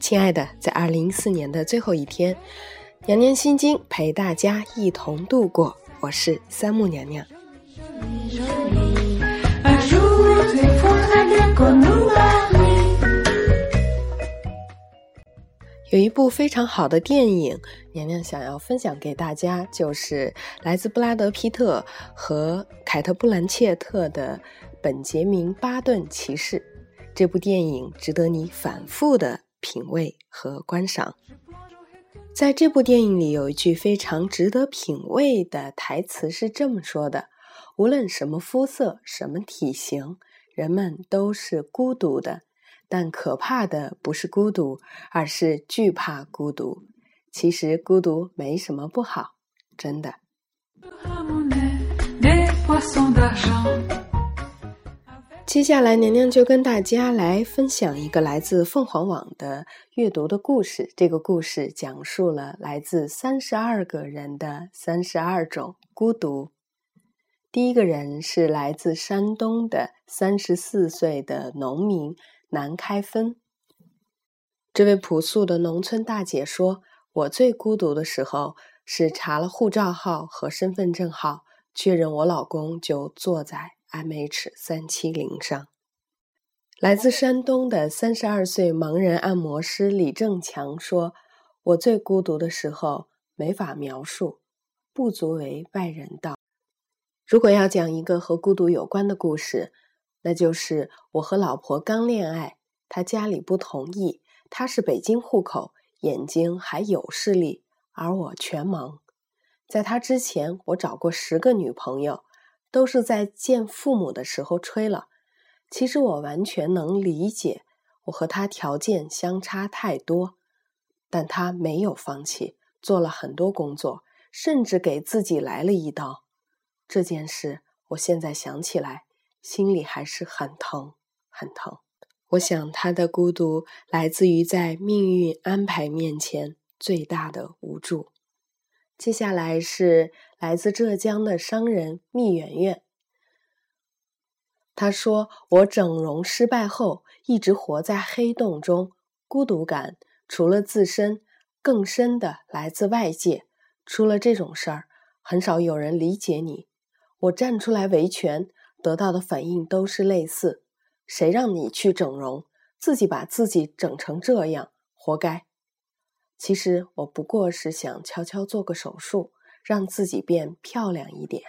亲爱的，在二零一四年的最后一天，娘娘心经陪大家一同度过。我是三木娘娘。有一部非常好的电影，娘娘想要分享给大家，就是来自布拉德·皮特和凯特·布兰切特的《本杰明·巴顿骑士》。这部电影值得你反复的。品味和观赏，在这部电影里有一句非常值得品味的台词，是这么说的：“无论什么肤色、什么体型，人们都是孤独的。但可怕的不是孤独，而是惧怕孤独。其实孤独没什么不好，真的。”接下来，娘娘就跟大家来分享一个来自凤凰网的阅读的故事。这个故事讲述了来自三十二个人的三十二种孤独。第一个人是来自山东的三十四岁的农民南开分。这位朴素的农村大姐说：“我最孤独的时候是查了护照号和身份证号，确认我老公就坐在。” M H 三七零上，来自山东的三十二岁盲人按摩师李正强说：“我最孤独的时候没法描述，不足为外人道。如果要讲一个和孤独有关的故事，那就是我和老婆刚恋爱，他家里不同意，他是北京户口，眼睛还有视力，而我全盲。在他之前，我找过十个女朋友。”都是在见父母的时候吹了。其实我完全能理解，我和他条件相差太多，但他没有放弃，做了很多工作，甚至给自己来了一刀。这件事，我现在想起来，心里还是很疼，很疼。我想他的孤独来自于在命运安排面前最大的无助。接下来是来自浙江的商人蜜圆圆。他说：“我整容失败后，一直活在黑洞中，孤独感除了自身，更深的来自外界。出了这种事儿，很少有人理解你。我站出来维权，得到的反应都是类似：谁让你去整容？自己把自己整成这样，活该。”其实我不过是想悄悄做个手术，让自己变漂亮一点。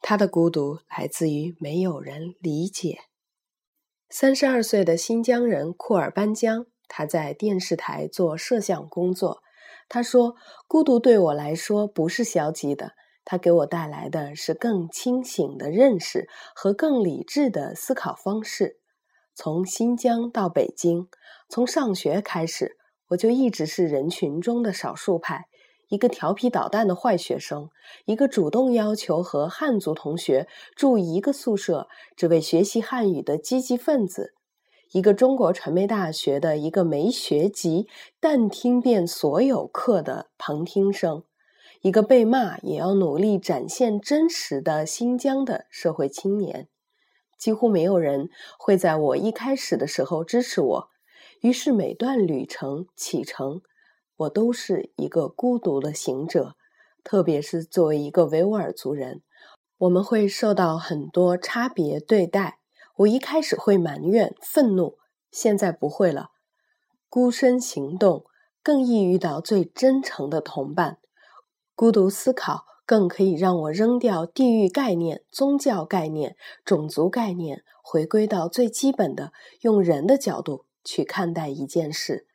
他的孤独来自于没有人理解。三十二岁的新疆人库尔班江，他在电视台做摄像工作。他说：“孤独对我来说不是消极的，它给我带来的是更清醒的认识和更理智的思考方式。”从新疆到北京，从上学开始，我就一直是人群中的少数派，一个调皮捣蛋的坏学生，一个主动要求和汉族同学住一个宿舍，只为学习汉语的积极分子，一个中国传媒大学的一个没学籍但听遍所有课的旁听生，一个被骂也要努力展现真实的新疆的社会青年。几乎没有人会在我一开始的时候支持我，于是每段旅程启程，我都是一个孤独的行者。特别是作为一个维吾尔族人，我们会受到很多差别对待。我一开始会埋怨、愤怒，现在不会了。孤身行动更易遇到最真诚的同伴，孤独思考。更可以让我扔掉地域概念、宗教概念、种族概念，回归到最基本的，用人的角度去看待一件事。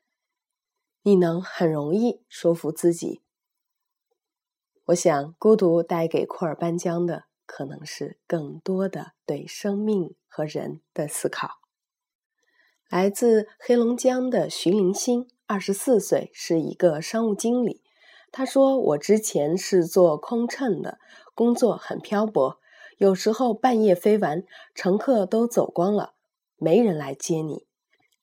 你能很容易说服自己。我想，孤独带给库尔班江的，可能是更多的对生命和人的思考。来自黑龙江的徐林星，二十四岁，是一个商务经理。他说：“我之前是做空乘的，工作很漂泊，有时候半夜飞完，乘客都走光了，没人来接你。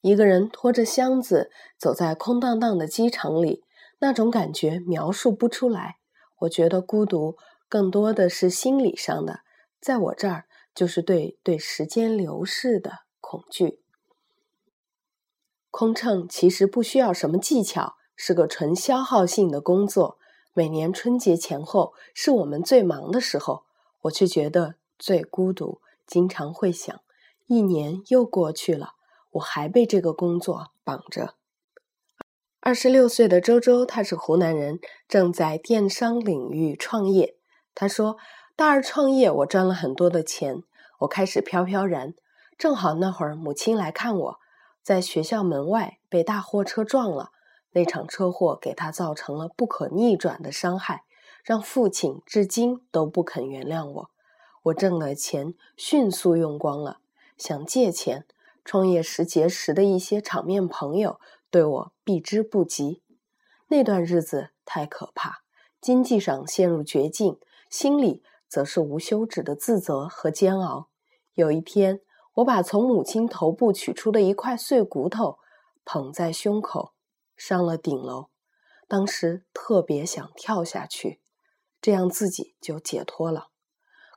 一个人拖着箱子走在空荡荡的机场里，那种感觉描述不出来。我觉得孤独更多的是心理上的，在我这儿就是对对时间流逝的恐惧。空乘其实不需要什么技巧，是个纯消耗性的工作。每年春节前后是我们最忙的时候，我却觉得最孤独，经常会想，一年又过去了。我还被这个工作绑着。二十六岁的周周，他是湖南人，正在电商领域创业。他说：“大二创业，我赚了很多的钱，我开始飘飘然。正好那会儿母亲来看我，在学校门外被大货车撞了。那场车祸给他造成了不可逆转的伤害，让父亲至今都不肯原谅我。我挣的钱迅速用光了，想借钱。”创业时结识的一些场面朋友对我避之不及，那段日子太可怕，经济上陷入绝境，心里则是无休止的自责和煎熬。有一天，我把从母亲头部取出的一块碎骨头捧在胸口，上了顶楼。当时特别想跳下去，这样自己就解脱了。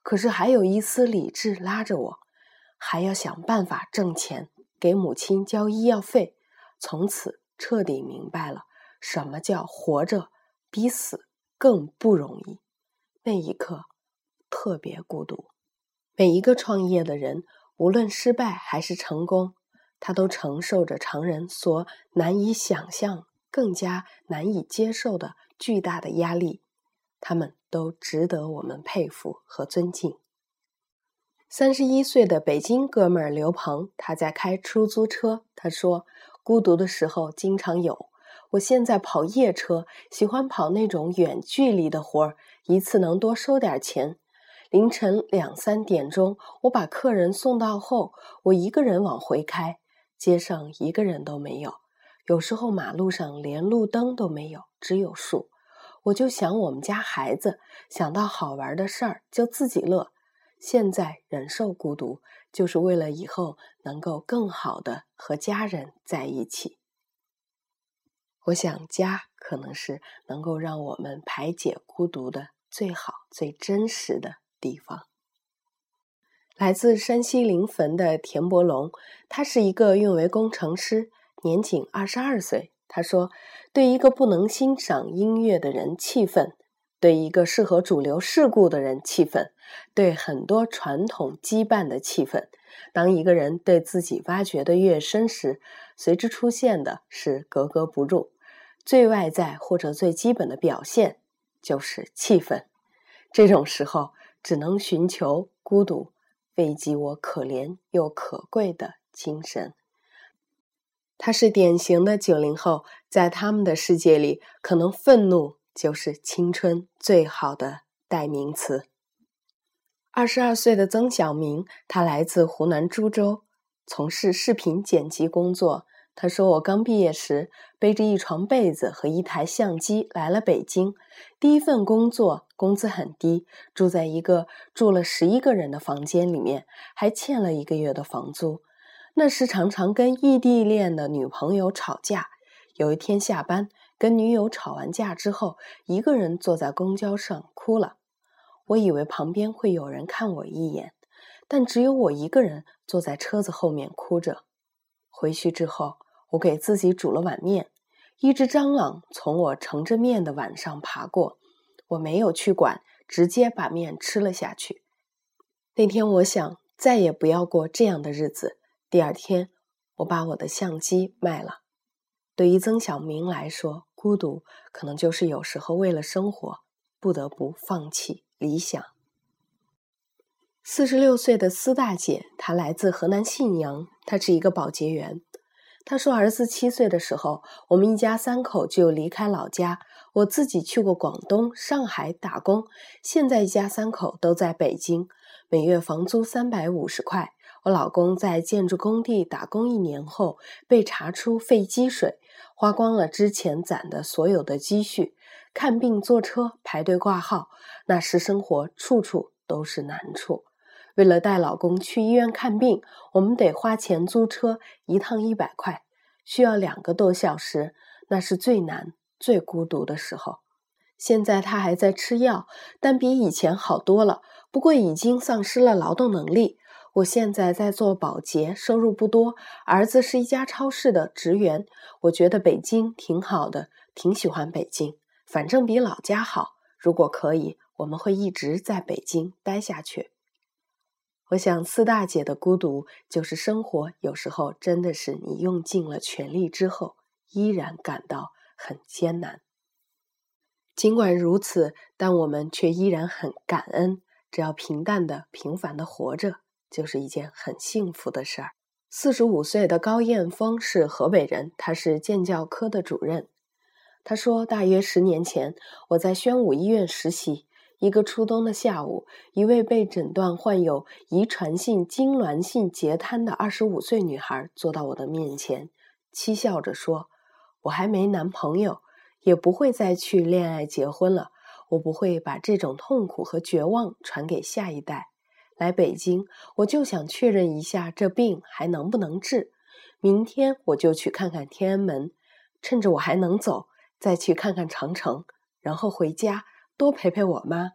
可是还有一丝理智拉着我。还要想办法挣钱给母亲交医药费，从此彻底明白了什么叫活着比死更不容易。那一刻特别孤独。每一个创业的人，无论失败还是成功，他都承受着常人所难以想象、更加难以接受的巨大的压力，他们都值得我们佩服和尊敬。三十一岁的北京哥们儿刘鹏，他在开出租车。他说：“孤独的时候经常有。我现在跑夜车，喜欢跑那种远距离的活儿，一次能多收点钱。凌晨两三点钟，我把客人送到后，我一个人往回开，街上一个人都没有。有时候马路上连路灯都没有，只有树。我就想我们家孩子，想到好玩的事儿就自己乐。”现在忍受孤独，就是为了以后能够更好的和家人在一起。我想，家可能是能够让我们排解孤独的最好、最真实的地方。来自山西临汾的田伯龙，他是一个运维工程师，年仅二十二岁。他说：“对一个不能欣赏音乐的人气愤。”对一个适合主流事故的人气愤，对很多传统羁绊的气愤。当一个人对自己挖掘的越深时，随之出现的是格格不入。最外在或者最基本的表现就是气愤。这种时候只能寻求孤独，慰藉我可怜又可贵的精神。他是典型的九零后，在他们的世界里，可能愤怒。就是青春最好的代名词。二十二岁的曾小明，他来自湖南株洲，从事视频剪辑工作。他说：“我刚毕业时，背着一床被子和一台相机来了北京。第一份工作工资很低，住在一个住了十一个人的房间里面，还欠了一个月的房租。那时常常跟异地恋的女朋友吵架。有一天下班。”跟女友吵完架之后，一个人坐在公交上哭了。我以为旁边会有人看我一眼，但只有我一个人坐在车子后面哭着。回去之后，我给自己煮了碗面，一只蟑螂从我盛着面的碗上爬过，我没有去管，直接把面吃了下去。那天我想再也不要过这样的日子。第二天，我把我的相机卖了。对于曾小明来说，孤独可能就是有时候为了生活不得不放弃理想。四十六岁的司大姐，她来自河南信阳，她是一个保洁员。她说，儿子七岁的时候，我们一家三口就离开老家。我自己去过广东、上海打工，现在一家三口都在北京，每月房租三百五十块。我老公在建筑工地打工一年后，被查出肺积水。花光了之前攒的所有的积蓄，看病坐车排队挂号，那时生活处处都是难处。为了带老公去医院看病，我们得花钱租车，一趟一百块，需要两个多小时，那是最难、最孤独的时候。现在他还在吃药，但比以前好多了，不过已经丧失了劳动能力。我现在在做保洁，收入不多。儿子是一家超市的职员。我觉得北京挺好的，挺喜欢北京，反正比老家好。如果可以，我们会一直在北京待下去。我想四大姐的孤独，就是生活有时候真的是你用尽了全力之后，依然感到很艰难。尽管如此，但我们却依然很感恩，只要平淡的、平凡的活着。就是一件很幸福的事儿。四十五岁的高艳峰是河北人，他是建教科的主任。他说，大约十年前，我在宣武医院实习。一个初冬的下午，一位被诊断患有遗传性痉挛性截瘫的二十五岁女孩坐到我的面前，讥笑着说：“我还没男朋友，也不会再去恋爱结婚了。我不会把这种痛苦和绝望传给下一代。”来北京，我就想确认一下这病还能不能治。明天我就去看看天安门，趁着我还能走，再去看看长城，然后回家多陪陪我妈。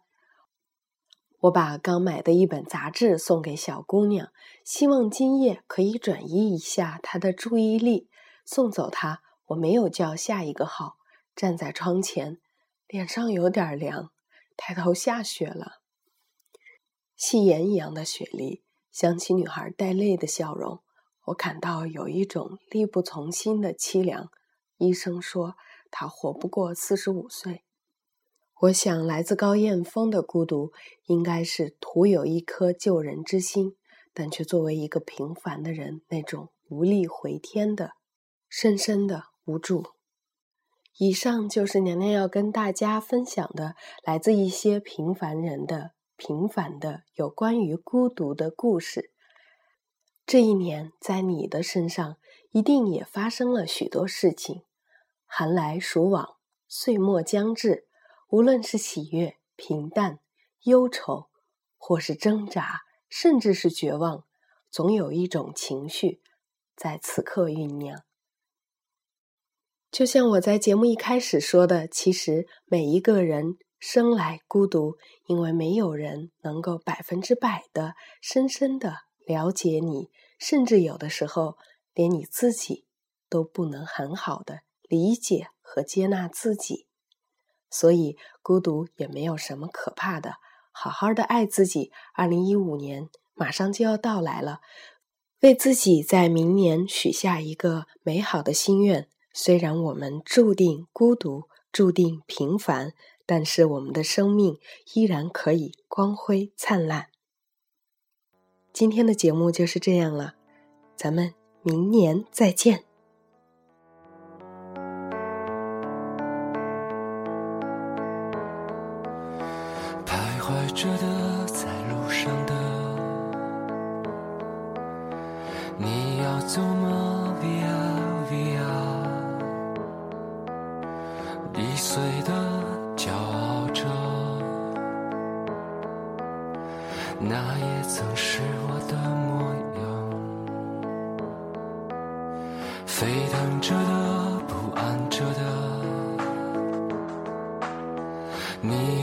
我把刚买的一本杂志送给小姑娘，希望今夜可以转移一下她的注意力。送走她，我没有叫下一个号，站在窗前，脸上有点凉，抬头下雪了。夕颜一样的雪莉，想起女孩带泪的笑容，我感到有一种力不从心的凄凉。医生说她活不过四十五岁。我想，来自高艳峰的孤独，应该是徒有一颗救人之心，但却作为一个平凡的人那种无力回天的深深的无助。以上就是娘娘要跟大家分享的，来自一些平凡人的。平凡的有关于孤独的故事。这一年，在你的身上一定也发生了许多事情。寒来暑往，岁末将至，无论是喜悦、平淡、忧愁，或是挣扎，甚至是绝望，总有一种情绪在此刻酝酿。就像我在节目一开始说的，其实每一个人。生来孤独，因为没有人能够百分之百的深深的了解你，甚至有的时候连你自己都不能很好的理解和接纳自己。所以孤独也没有什么可怕的，好好的爱自己。二零一五年马上就要到来了，为自己在明年许下一个美好的心愿。虽然我们注定孤独，注定平凡。但是我们的生命依然可以光辉灿烂。今天的节目就是这样了，咱们明年再见。那也曾是我的模样。沸腾着的，不安着的，你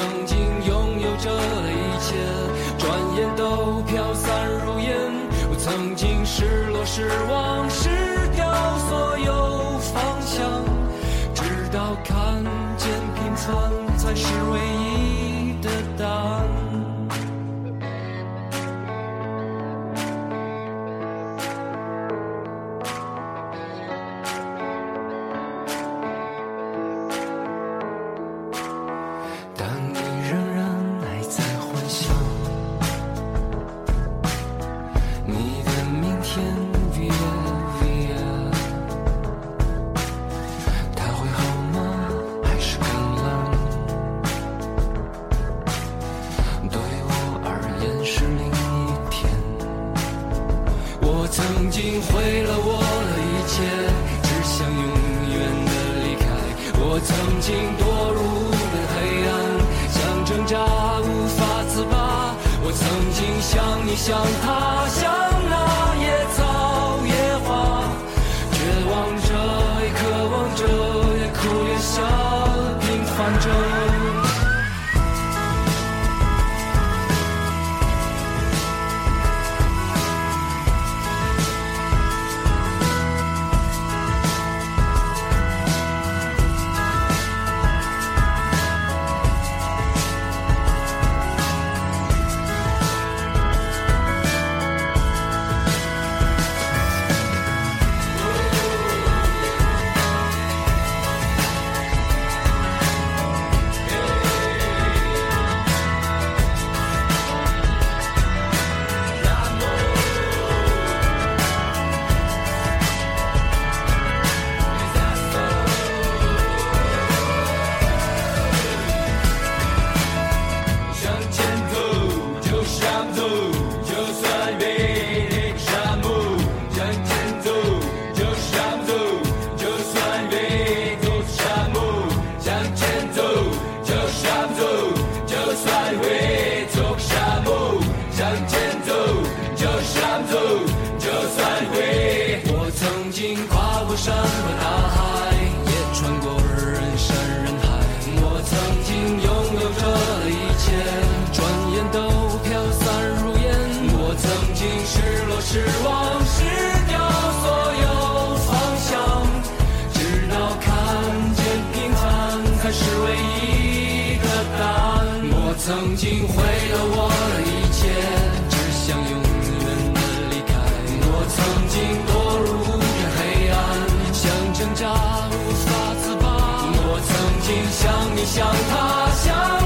曾经拥有这一切，转眼都飘散如烟。我曾经失落失望失掉所有方向，直到看见平凡才是唯一想你想他想